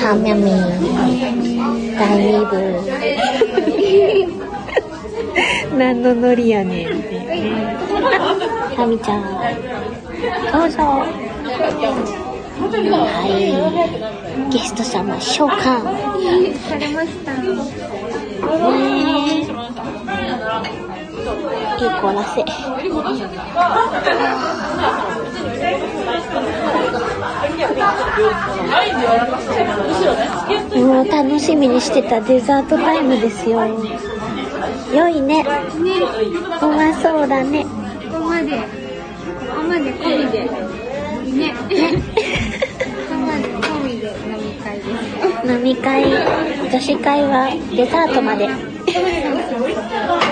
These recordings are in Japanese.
タンミャミン第2部何のノリやねんってあタミちゃんどうぞはいゲスト様召喚されました。ねえいい子らせもう楽しみにしてたデザートタイムですよ。良いね。ね、うまそうだね。ここまで、ここまで込みで、ね、ここまで込みで飲み会です。飲み会。女子会はデザートまで。こ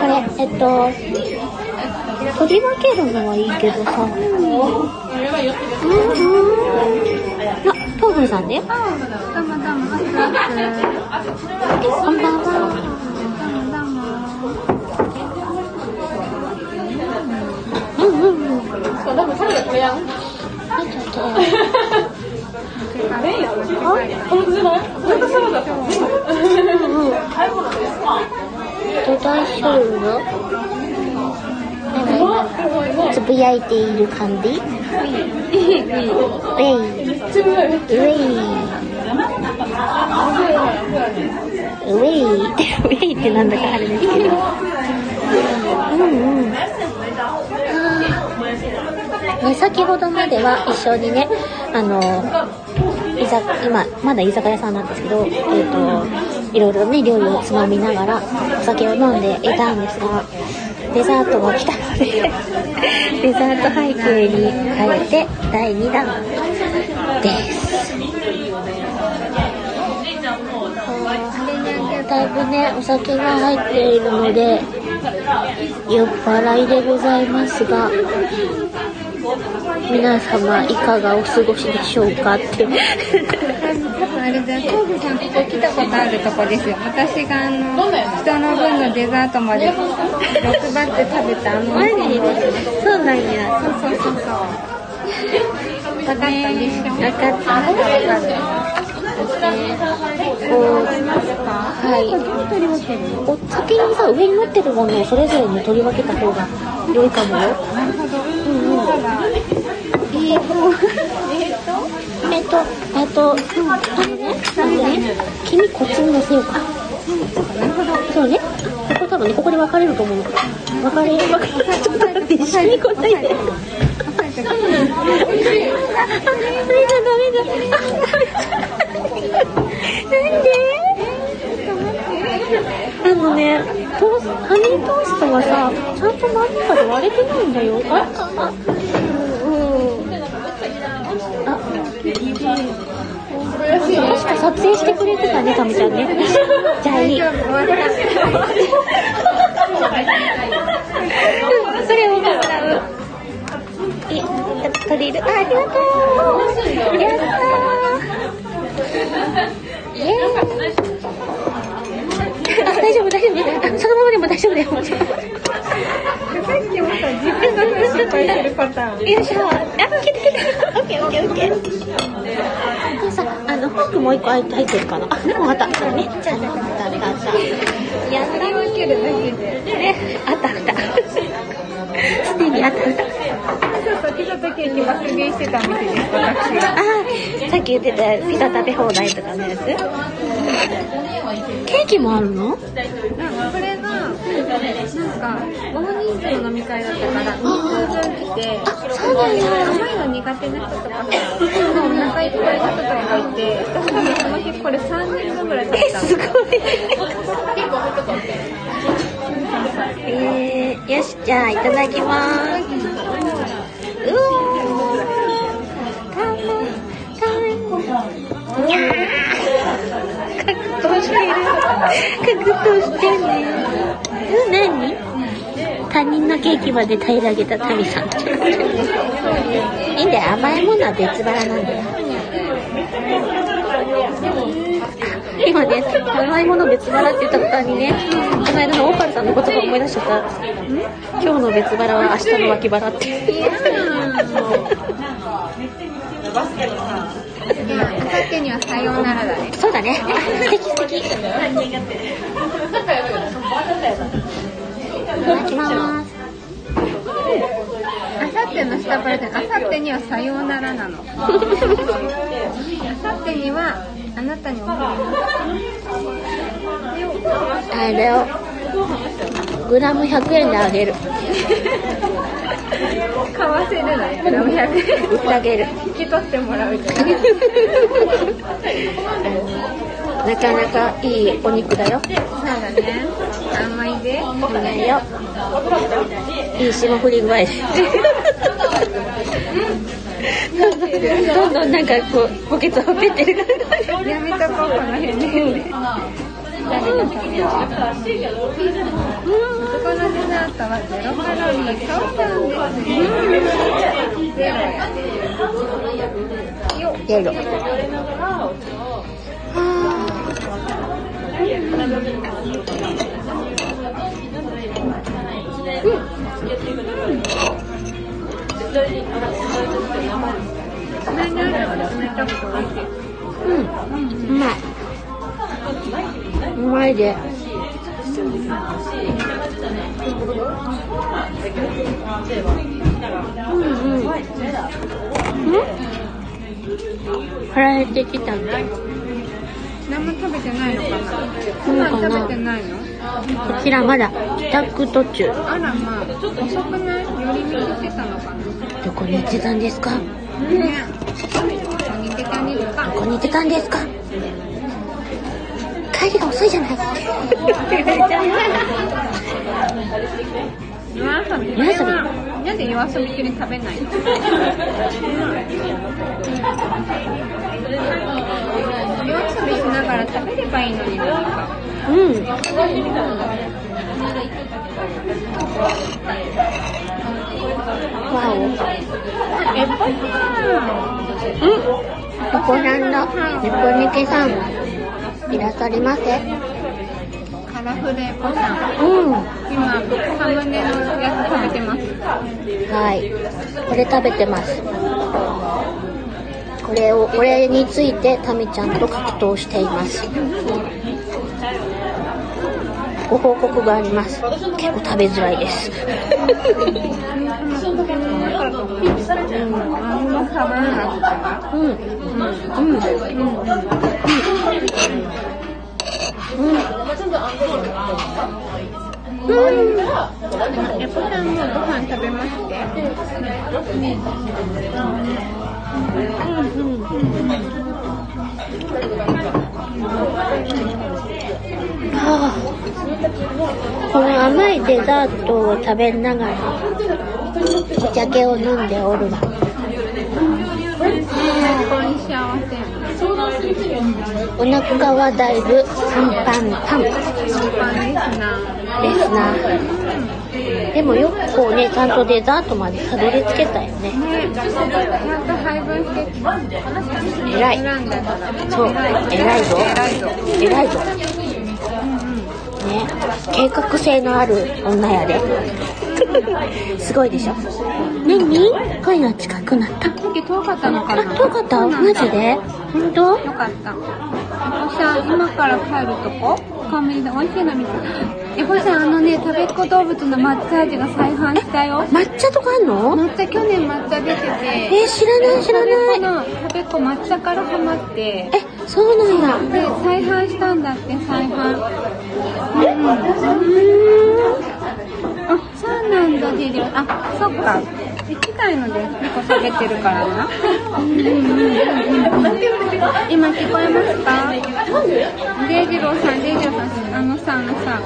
れえっと取り分けるのはいいけどさ。あトーフンさんだよどうもどうも。こんばん。はどうもどうも。うんうん。うんはいちょっとと大丈夫なんかつぶやいている感じ？ウェイウェイウェイってウェイってなんだかあるんですけどうんうんね、先ほどまでは一緒にね、あの、居酒今、まだ居酒屋さんなんですけど、えっ、と、い。ろい。ろね、料理をつまみながら、お酒を飲んでい。たんですが、デザートが来たので、デザート背景に変えて、第2弾です。だいぶね、お酒が入っているので、酔っ払いでございますが、皆様いかがお過ごしでしょうかって。あれだ、トーフさんここ来たことあるとこですよ。私があの、人の分のデザートまで6バッて食べたあの。マジそうなんや。そうそうそうそう。分かったでしょ分かった分かる。こう、かはい。お酒にさ、上に乗ってるものをそれぞれに取り分けた方が良いかもよ。なるほど。うんうん。えーと、えっと、あのね、あのね、君こっちに乗せようか。なるほど。そうね。ここ多分ね、ここで分かれると思うの。分かれ、分かれ、ちょっと待って、一緒に答えて。ダメだ、ダメだ。なんであのね、トースハニートーストがさ、ちゃんと真ん中で割れてないんだよ。あ、撮影してくれてたね、かみちゃんね。じゃあいい。それをもらう。え、取れる。あ、ありがとう。やったー。イエーイ。あ、大丈夫、大丈夫。そのままでも大丈夫だよ。パターン。よいしょ。あ、来た来た。オッケーオッケーオッケー。でさ、あの、フォークもう一個入ってるかな？あ、でもた。そうね。じゃあ、たあ。やった取り分けるだけで。ね、あったあった。すでにあったあった。そうそう、ピザとケーキ爆買いしてたお店です、私が。あ、さっき言ってたピザ食べ放題とかのやつ？ケーキもあるの？なんかこれが、なんか、大人数の飲み会だったから、人数分来て。甘いの苦手な人とかさ、お腹いっぱいの人とかがいて、私多分その日これ3人分ぐらい食たの。すごい。えー、よし、じゃあ、いただきます。うわ。かわいい。格闘してる。格闘してるね。何？他人のケーキまで平らげたタミさん。いいんだよ、甘いものは別腹なんだよ。今ね、甘いもの別腹って言った。途端にね、この間のオーパルさんの言葉思い出しちゃった。今日の別腹は明日の脇腹って。かかってにはさようならだね。そうだね。素敵素敵。いただきます。あさっての下パレで、あさってにはさようならなの。あさってには、あなたに送ります。あれを、グラム100円であげる。買わせるのね、グラム100円。売ってあげる。引き取ってもらうじゃん。なかなかいいお肉だよ。そうだね。甘いで。ないよ。いい霜降り具合で。どんどんなんかこう、ポケットをペってるから。やめとこう、この辺で。ートはゼロ。ゼロうん。うまい。うまいで。うん。うん。うん。腹減ってきたん。だ。何も食べてないのかな？そう今かな食べてないのこちらまだ帰宅途中。あらまあ、遅くない寄り道してたのかな？どこに行ってたんですか？ね。どこに行ってたんですか？帰りが遅いじゃない夜遊び。夜遊び。なんで夜遊び中に食べないの？夜遊びしながら食べればいいのになん。かうん。うん。わお。えっぽいうん。お子さん。の日本にけさん、いらっしゃいませ。カラフルエポさん。うん。今サムネのやつ食べてますはい。これ食べてます。これを、これについてタミちゃんと格闘しています。ご報告があります。結構食べづらいです。うん。うん。うん。うん。エポさん。もご飯食べましてはあ、この甘いデザートを食べながらお酒を飲んでおるわ。お腹はだいぶパンパンパンでパンですなすな。でもよくこうね、ちゃんとデザートまでたどり着けたよね。ねちゃんと配分して偉い。そう、偉いぞ。偉いぞ偉いぞ。ね、計画性のある女やで。すごいでしょ。何？声が近くなった。さっき遠かったのかあ、な遠かった？マジで？本当？よかった。エポさん、今から帰るとこ？コンビニで美味しいの見つけエポさん、あのね、食べっ子動物の抹茶味が再販したよ。抹茶とかあんの？抹茶、去年抹茶出てて。えー、知らない知らない。の食べっ子抹茶からハマって。え、そうなんや。で、再販したんだって、再販。うんうん。うあ、そうなんだ、ジェジロ。あ、そっか。行きたいので、2個食べてるからな。今聞こえますか？ジェジローさん、ジェジローさん、あのさ、あのさ、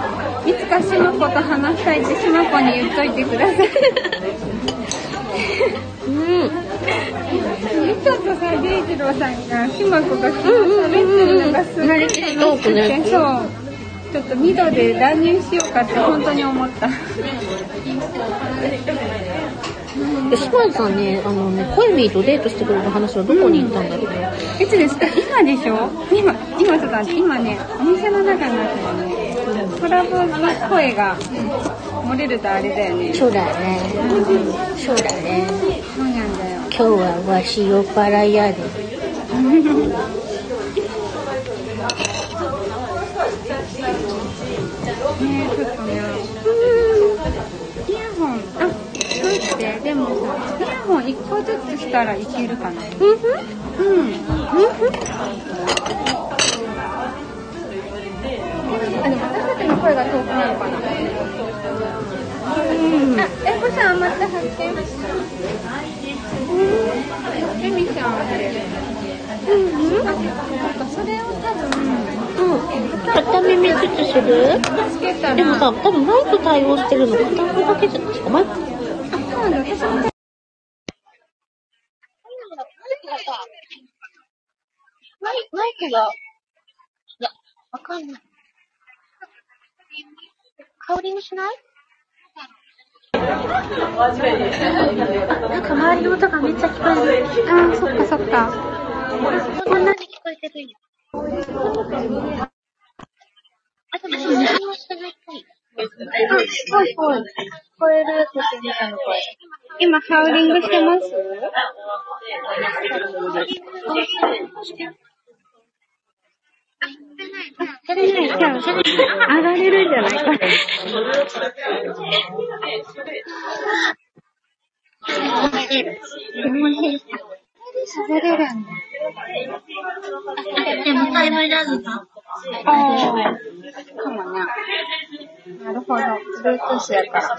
いつかシマ子と話したいってシマ子に言っといてください。ーん。うん。ゆかとさ、ジェイジローさん。が、シマ子が昨日喋ってるのがすごい楽しくて、うん。うん。うん。うん。そう。ちょっとミドで乱入しようかって本当に思った。吉村さんね、あのね、コエミーとデートしてくれた話はどこに行ったんだろうね。いつでした今でしょ？今、今ちょ、今ね、お店の中になってね、コラボの声が漏れるとあれだよね。そうだよね。そうだね。そうなんだよ。今日はわし酔っ払いやで。ねえ、ちょっとね。でもさ、イヤホン一個ずつしたらいけるかな。ふんふんうん。ふんふんあ、でも私たちの声が遠くなるかな。うん。あ、え、こさん余った発見？うん。エミさんあれ。うんうんあ、そっか、それを多分、うん。片耳ずつする？でもさ、多分マイク対応してるの片方だけじゃないマイクあ、そうなんだ、私も。マイマイクが、いや、わかんない。香りもしないなんか周りの音がめっちゃ聞こえる。あ、そっかそっか。こんなに聞こえてるんや。あ、でも、何もしてないっぽい。あ、ぽいぽい。聞こえる。って言ったの声。今、ハウリングしてますそれね、じゃあ、それ、上がれる。んじゃないこれ。喋れる。んだ。あでも、タイムいらずだ。ああ。かもね。なるほど。Bluetooth やから。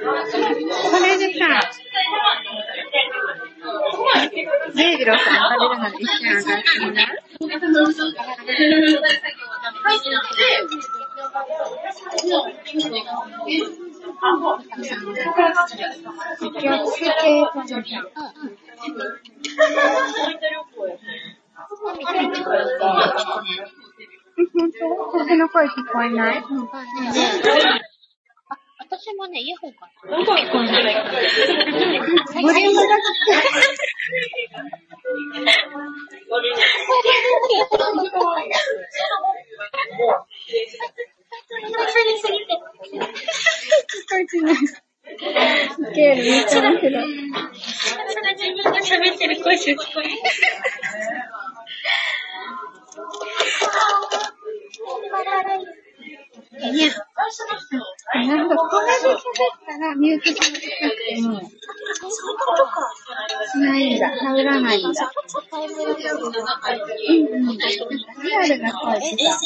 これでさ、ゼイジローさんが食べるので一瞬上がってもらう気をつけて。本当私の声聞こえない？私もね、イヤホンかな。聞こえない。ボリュームが聞こえてない。スケールめっちゃ面白い。自分が喋ってる声しか聞こえない。るほど。これで喋ったらミュートしなくても、しないん。だ。入らないん。だ。うん。うん。リアルな声ってさ、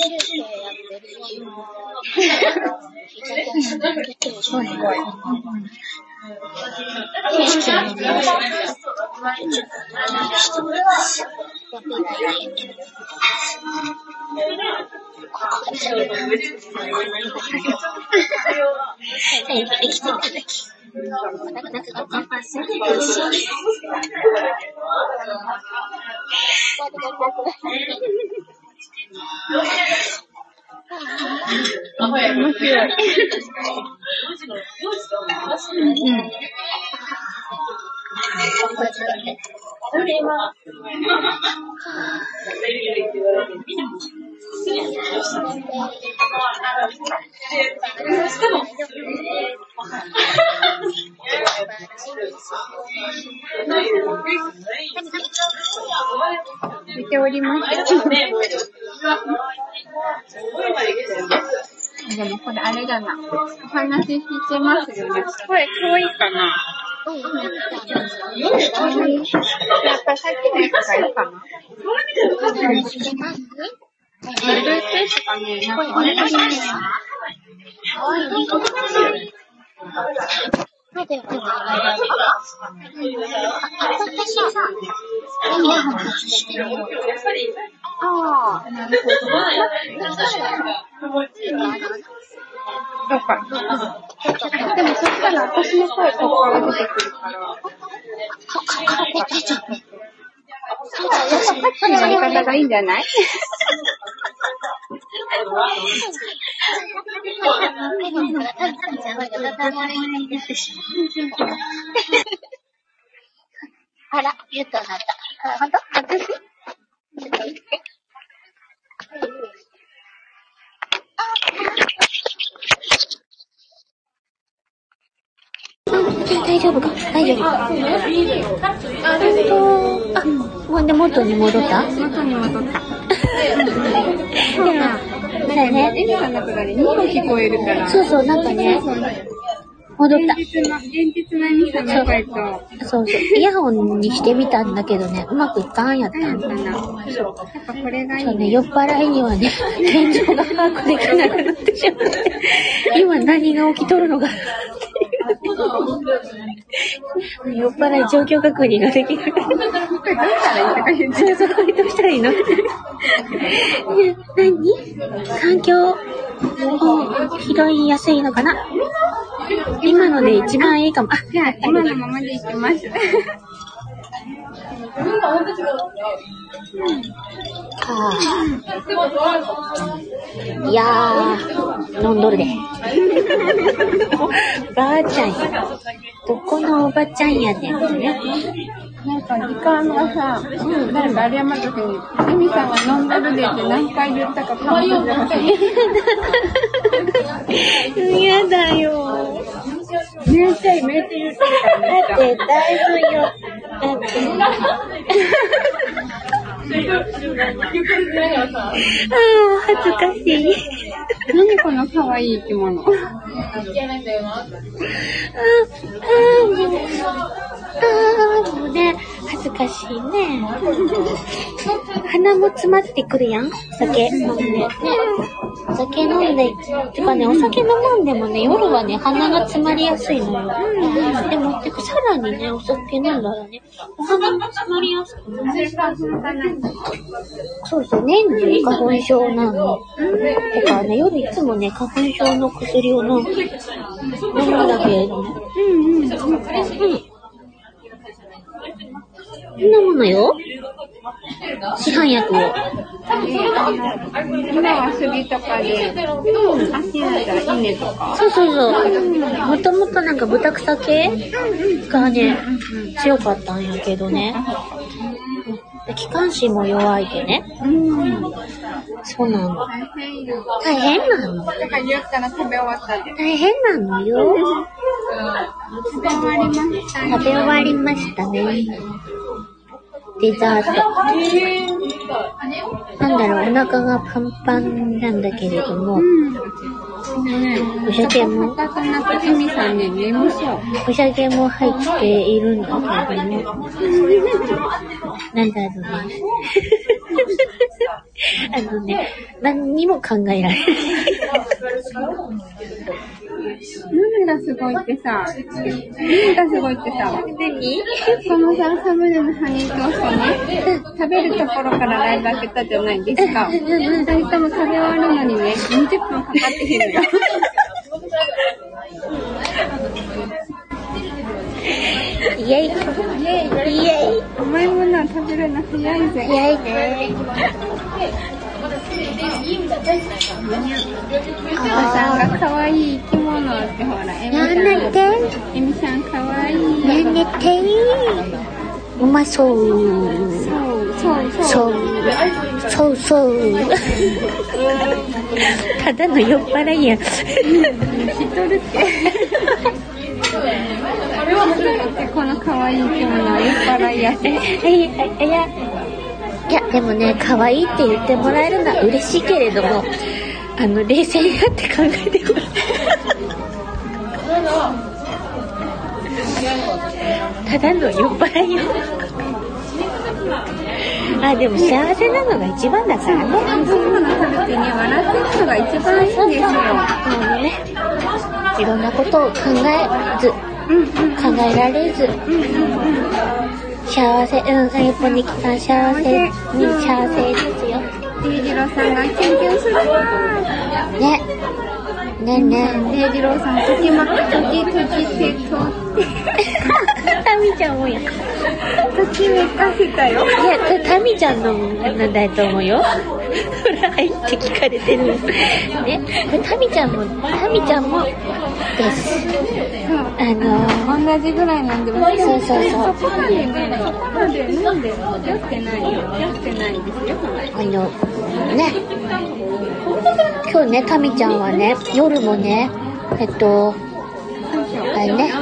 すごいすごい。面白い。あれだな。お話ししてますよね。声遠いかな遠い。やっぱさっきのやつがいいかな、あ、あ、確かに。でもそしたら私の声、か出てくるから。かった。やっぱさっきの方がいいんじゃない？あら、ゆうとなった。あ、ほんと私。あ、大丈夫か？大丈夫か本当？あ、ほんで元に戻った元に戻った。そうだ。だよね。エミさんのとこに2も聞こえるから。そうそう、なんかね。戻った。現実の、現実のエミさんの声と、そうそう。イヤホンにしてみたんだけどね、うまくいかんやったんだ。なんかな。やっぱこれがいいそうね、酔っ払いにはね、現状が把握できなくなってしまって、今何が起きとるのか。酔っ払い状況確認ができなくて。どうしたらいいとか言って。そ、こにどうしたらいいの何？環境を拾いやすいのかな今ので一番いいかも。あ、じゃあ、今のままでいきます。いやー、飲んどるで。ばあちゃんや。どこのおばちゃんやねんね。なんか時間がさ、誰かあれ山時に、エミさんが飲んだるでって何回言ったかカウントしてほしい。嫌だよ。めっちゃめっちゃ言ってるからめっちゃ。だって、だいぶよ。だって。ああ、恥ずかしい。何この可愛い生き物。ああ、もう。あ、もうね、恥ずかしいね。鼻も詰まってくるやん。酒飲んで。ね。お酒飲んで、てかね、お酒飲んでもね、夜はね、鼻が詰まりやすいのよ。でも、てかさらにね、お酒飲んだらね、お鼻も詰まりやすくなる。そうそう、年中花粉症なの。てかね、夜いつもね、花粉症の薬を飲む。飲むだけね。うんうん。うん。飲むのよ。市販薬を。今は杉とかで、足だったら稲とか。そうそうそう。もともとなんか豚草系がね、強かったんやけどね。で気管支も弱いでね。うん。そうなの。大変なの。だから言ったら食べ終わった。大変なのよ。食べ終わりました。食べ終わりましたね。デザート。なんだろう、お腹がパンパンなんだけれども、お酒も、んね、眠そう。お酒も入っているんだけども、なんだろうね。あのね、何にも考えられない。何がすごいってさ、何がすごいってさ、何？このさ、サムネのハニートーストね、食べるところからライブ開けたじゃないですか。二人とも食べ終わるのにね、20分かかってへんのよ。イ。ェイ。イェイ。イェイ。甘いものは食べるの早いぜ。早いね。お子さんが可愛い生き物ってほら、エミやさんめて。エミさん可愛い。やめて。うまそう。そう、そう、そう。そう。そうそう。ただの酔っ払いやん。知っとるって。この可愛い生き物は酔っ払いやすい。いや、いや、いや、でもね、可愛いって言ってもらえるのは嬉しいけれども、あの、冷静になって考えてください。ただの酔っ払いよ。あ、でも幸せなのが一番だからね。美味しいもの食べてね、笑ってるのが一番いいんですよ。あのね、いろんなことを考えず、考えられず、幸せ、うん、あゆぽにきさん幸せ、に幸せですよ。デイジローさんがキュンキュンするわね。ねね。デイジローさん、ときま、ときときてと、タミちゃんもや。いときめかせたよ。や、これタミちゃんのなんだと思うよ。ほら、入って聞かれてる。ね。これタミちゃんも、タミちゃんも、です。あの同じぐらいなんで、そうそうそうそこまでね、そこまでなんで、酔ってないよ。酔ってないんですよ。あの、ね。今日ね、タミちゃんはね、夜もね、えっと、あれね、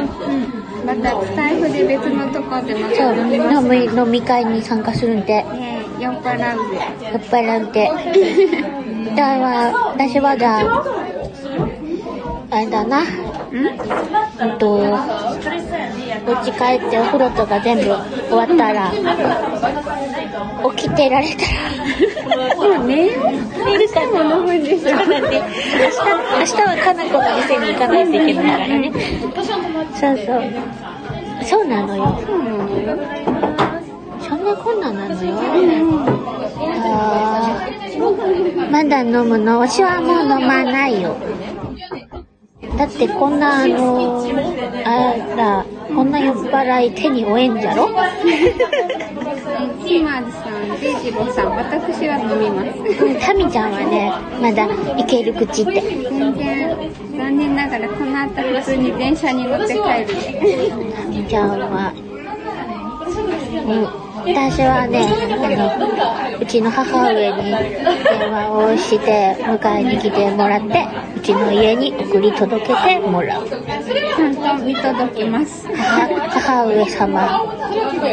だスタイフで別のとこでまそう、た飲み飲み、飲み会に参加するんで、ね酔っ払うで酔っ払うて。だから、私はじゃあ、あれだな。うんと、家帰ってお風呂とか全部終わったら、起きてられたら、もう寝よう寝るかも飲むんですよ。だって、明日、明日はかなこの店に行かないといけないからね。そうそう。そうなのよ。そうなのよそんなこんなんなのよ。あーまだ飲むの？私はもう飲まないよ。だってこんなあのあら、こんな酔っ払い手に負えんじゃろ？ひまさんでじぼさん私は飲みますうんタミちゃんはね、まだいける口って。全然残念ながらこの後普通に電車に乗って帰るでタミちゃんは、うん。私はね、あの、うちの母上に電話をして、迎えに来てもらって、うちの家に送り届けてもらう。ちゃんと見届けます母母上様、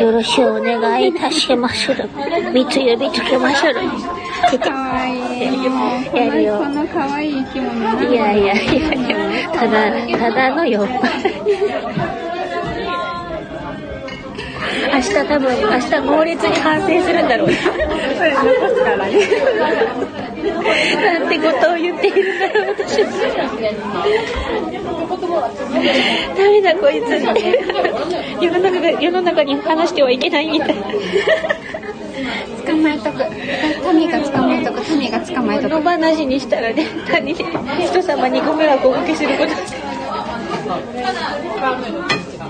よろしくお願いいたしまする。三つ指つけまする。かわいいるこのかわいい生き物いやいやいやいや、ただ、ただの酔っ払い。明日多分、明日猛烈に反省するんだろうな。残すからねなんてことを言っているんだろう、私ダメだ、こいつって。世の中が、世の中に話してはいけないみたいな。捕まえとくタミが捕まえとくタミが捕まえとく野放しにしたらね、単に人様にご迷惑をおかけすること。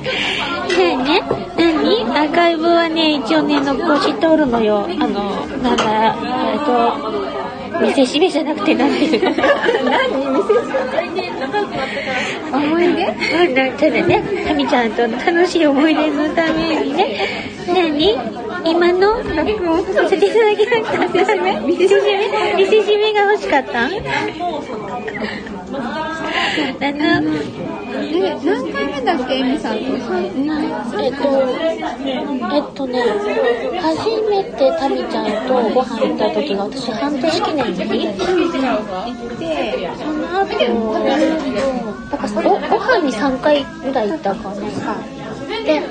ね。えね、何？アーカイブはね、一応ね、残しとるのよ。あの、なんだ、えっと、見せしめじゃなくてなんていうの何？見せ思い出？うんただね、タミちゃんとの楽しい思い出のためにね、何？今の録音させていただきました。見せしめ見せしめが欲しかった？あの、え何回目だっけエミさんと？三えっと、えっとね、初めてタミちゃんとご飯行った時が私半年記念の日行ってその後、だからごご飯に3回ぐらい行ったかな。で、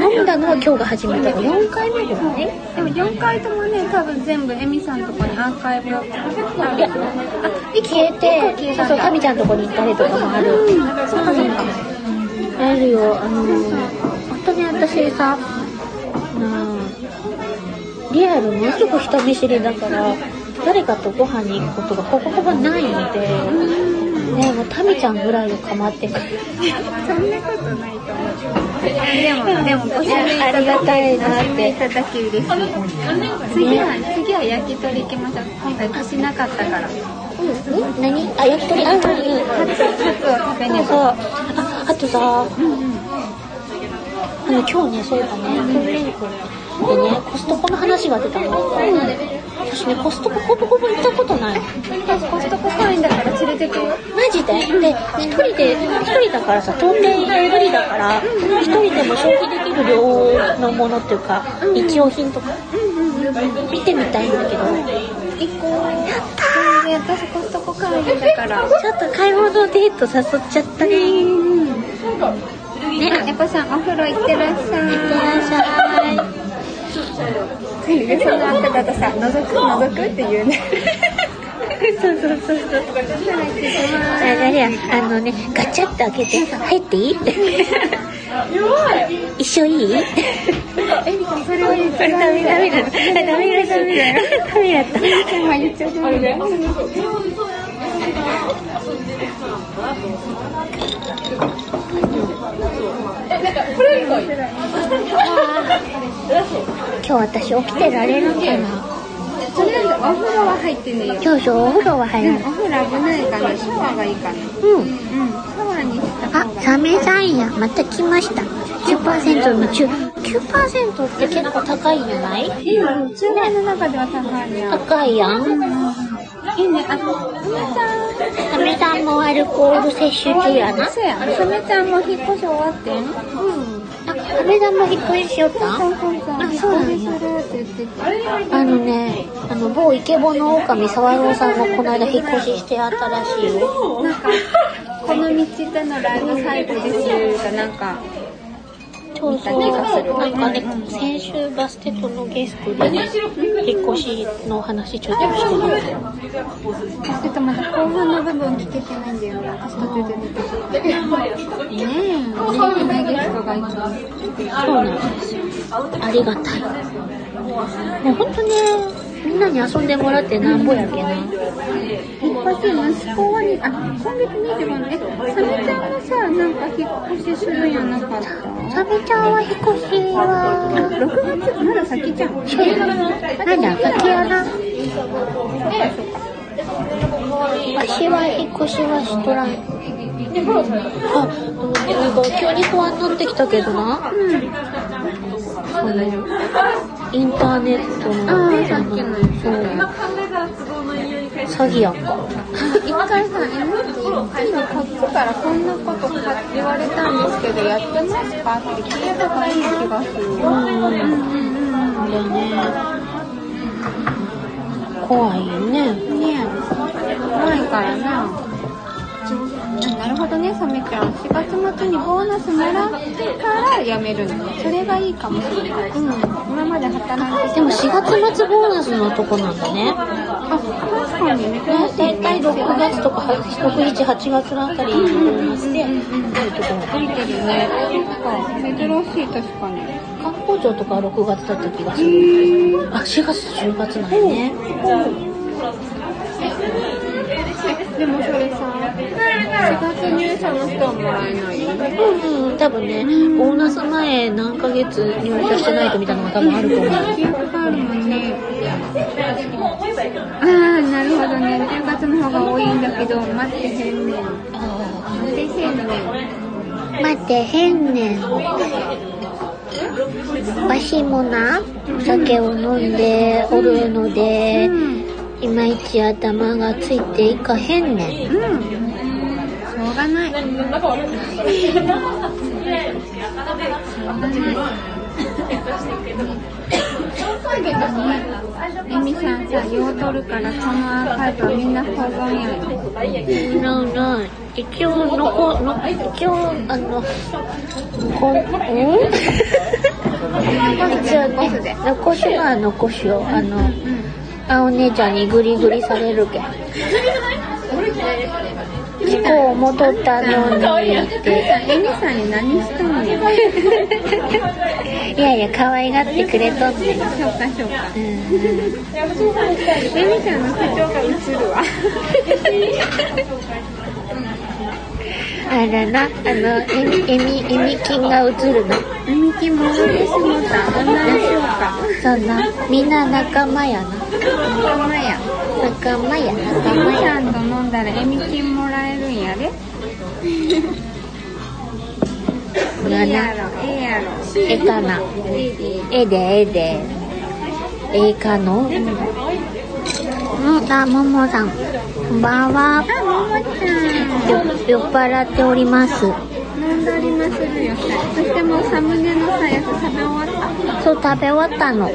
飲んだのは今日が初めてだから4回目ぐらいでも4回ともね多分全部エミさんとこにアーカイブいや、消えて、そうそう、タミちゃんのとこに行ったりとかもある。そうかそうか。あるよ、あのー、本当に私さ、なあリアルものすごく人見知りだから、誰かとご飯に行くことがほぼほぼないので、ねもうタミちゃんぐらいを構ってくる。そんなことないでもでもご指名ありがたいなって。い。ただき嬉しい次は次は焼き鳥行きましょう今回足しなかったからうん何あ、焼き鳥あ、うんうん。カツを食べにそう。あ、あとさ、あの今日ね、そういえばね、でね、コストコの話が出たの。私ね、コストコほぼほぼ行ったことない。コストコ会員だから連れてくよ。マジで？で、一人で、一人だからさ、到底無理だから、一人でも消費できる量のものっていうか、日用品とか、見てみたいんだけど、行こう。やったー。私コストコ会員だから。ちょっと買い物デート誘っちゃったね。ね、エコさんお風呂行ってらっしゃい。いってらっしゃい。その後だとさ覗く覗くって言うねそうそうそうそう。あれや、あのね、ガチャッと開けて、入っていい一緒いいそれは言っちゃダメダメだ。ダメだ。ダメだ。ダメだ。った。今言っちゃダメだ。よ今日私起きてられるのかなとりあえずお風呂は入ってねえよ今日そうお風呂は入らうん。お風呂危ないからシャワーがいいかなうん。うんシャワーにしたあサメさんや、また来ました。9%の中、9%って結構高いんじゃない？うん中華の中では高いな高いやん。いいねあサメちゃんもアルコール摂取中やな。そうや、サメちゃんも引っ越し終わってん？うん。あ、サメちゃんも引っ越ししよった？あそうなんや。あのね、あの、某イケボの狼沢朗さんもこの間引っ越ししてあったらしいよ。なんか、この道でのライブ最後ですが、なんか、そうそう。なんかね、先週バステットのゲストでね、引っ越しの話ちょっとしてもらって。ちょっとまだ後半の部分聞けてないんだよね。私途中で出てた。ねえ、人気ないゲストがいて。そうなんですよ。ありがたい。もうほんとね、みんなに遊んでもらってなんぼやけな。引っ越し、息子はに、あ、今月25日、え、サメちゃんもさ、なんか引っ越しするんやなかった？サメちゃんは引っ越しは、6月まだ先じゃん。なんだ、先やな。私は引っ越しはしとらん。あ、なんか急に不安になってきたけどな。その、インターネットの、さっきの詐欺やんか。一回さ、のこっちからこんなこと言われたんですけど、やってますかって聞いた方がいい気がする。うん、ね。怖いよね。ねえ、前からな。なるほどね、サメちゃん。4月末にボーナスもらってから辞めるのね。それがいいかもしれない。うん。今まで働いてでも4月末ボーナスのとこなんだね。あ、確かにね。ね、大体6月とか6、7、8月のあたりにボーナスで、出るところ降りてるね。珍しい、確かに。観光庁とかは6月だった気がする。あ、4月、10月なんやね。でもそれさ、4月入社の人はもらえないよね。うん。うん、多分ね、ボーナス前何ヶ月入社してないとみたいなのが多分あると思う。あるもん。ね。ああ、なるほどね。10月の方が多いん。だけど、待ってへん。ねん。待ってへん。ねん。待ってへん。ねん。わしもな、お酒を飲ん。でおるので、うん。いまいち頭がついていかへん。ねん。うん。がない。しょうがない。エミさんさ、用取るからこのアーカイブはみんな保存やよ。なな一応のこの一応あのこんうん一応ね残しは残しよあのあお姉ちゃんにグリグリされるけんチコを戻ったのにってエミさんに何したのよ。いやいや可愛がってくれとってそうかそうか。うんエミちゃんの口調が映るわ。あらなあのえみえみえみ金が映るの？エミキ戻ってしもた。どんなでしょうか。そんなみんな仲間やなほんまや。仲間や仲間やさんと飲んだらエミキもらえるんやで。ええやろ、ええやろ。ええかなええで。えでえでええかのうんあももさんこんばんはあ、ももちゃん。よ酔っ払っております飲んだりまするよ。そしてもうサムネのさ、やつ食べ終わった。そう食べ終わったの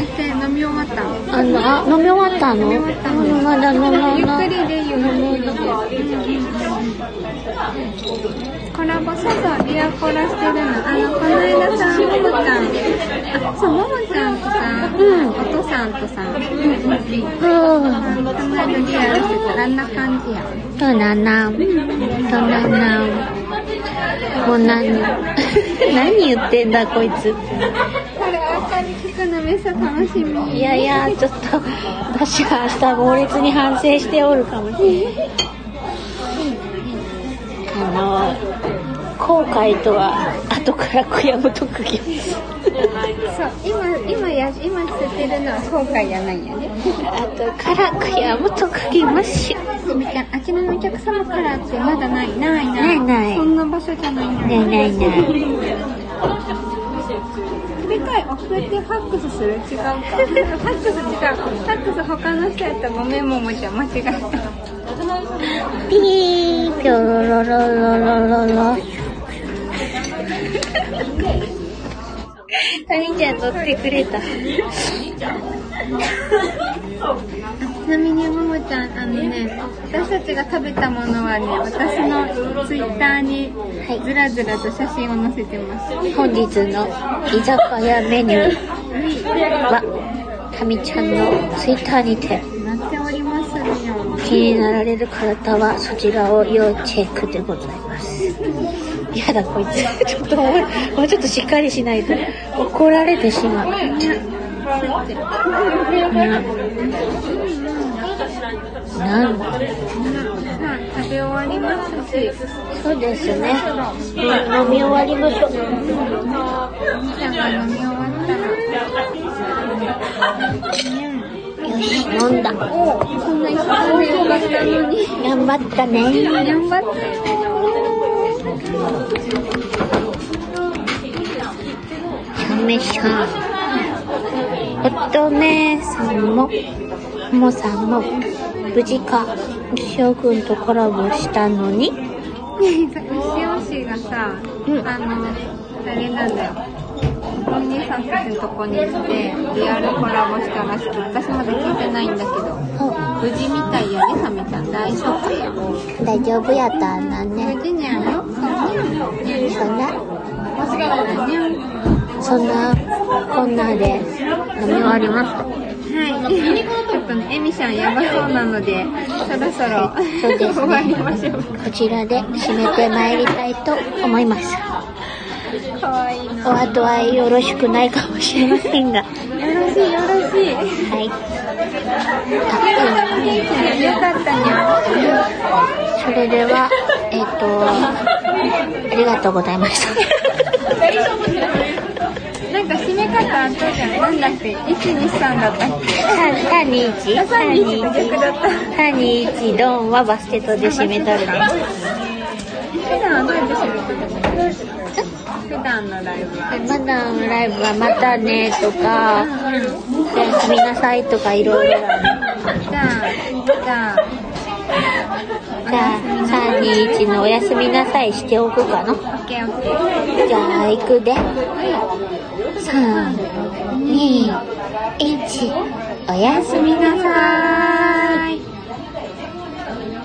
そして飲み終わった？あのあ飲み終わったの？ゆっのくりでいいよ、飲みで。コラボ、そうそう、ビアコラしてるの。あの、この間さ、ももちゃん、あ、そう、ももちゃんとさ、うんお父さんとさ、うん。この間リアルしてたらあん。な感じや。そうだなそうだなもう何何言ってん。だこいつくのめっちゃ楽しみ。いやいやちょっと私は明日猛烈に反省しておるかもしれないあの後悔とは後から悔やむ特技そう、今、今や、今捨ててるのは後悔やないんやね。後から悔やむ特技もしすみちゃん、あちらのお客様からってまだない、ない、な。ないいないそんな場所じゃないの。ないないないでかい送ってファックスする？違うか。ファックス違う。ファックス他の人やったらごめんももちゃん間違えた。ピー、ぴょろろろろろろろ。タミちゃん乗ってくれた。ちなみにももちゃんあのね私たちが食べたものはね私のツイッターにはい。ずらずらと写真を載せてます。本日の居酒屋メニュー。は、タミちゃんのツイッターにて、なっておりますよ。気になられる方はそちらを要チェックでございます。やだこいつ。ちょっともうもうちょっとしっかりしないと。怒られてしまう。なんさあ食べ終わりますしそうですね。飲み終わりましょう。みーちゃんが飲み終わったらよし、飲んだ。そんな一生でよかったのに頑張ったね。頑張ってしゃめしゃ乙女さんも、もさんも、無事か、翔くんとコラボしたのに、ねえさ牛尾氏がさ、うん。あのあれなんだよ。お兄さんたちのとこに来てリアルコラボしたらしく私まだ聞いてないんだけど無事みたいやねサメちゃん大丈夫や大丈夫やったんだね。無事にゃんよそんな、そんな、こんなで。飲み終わります。はい。ちょっとね、エミちゃんやばそうなので、そろそろ、そうですね終わりましょう。こちらで締めてまいりたいと思います。かわいいな。お後はよろしくないかもしれませんが。よろしい、よろしい。はい。よかったにゃ。あ、それでは、えっ、と、ありがとうございました。方あったじゃん。なんだっけ ?1、2、3だったっけ3、2、1、3、2、3、2、1、逆だった。3、2、1、ドンはバスケットで締めとるね。普段はどうやって締めてる普段のライブは。まだのライブはまたねとか、おやすみなさいとかいろいろ。じゃあ、じゃあ、じゃあ、3、2、1のおやすみなさいしておくかな。じゃあ、行くで。3、2、321、おやすみなさーい。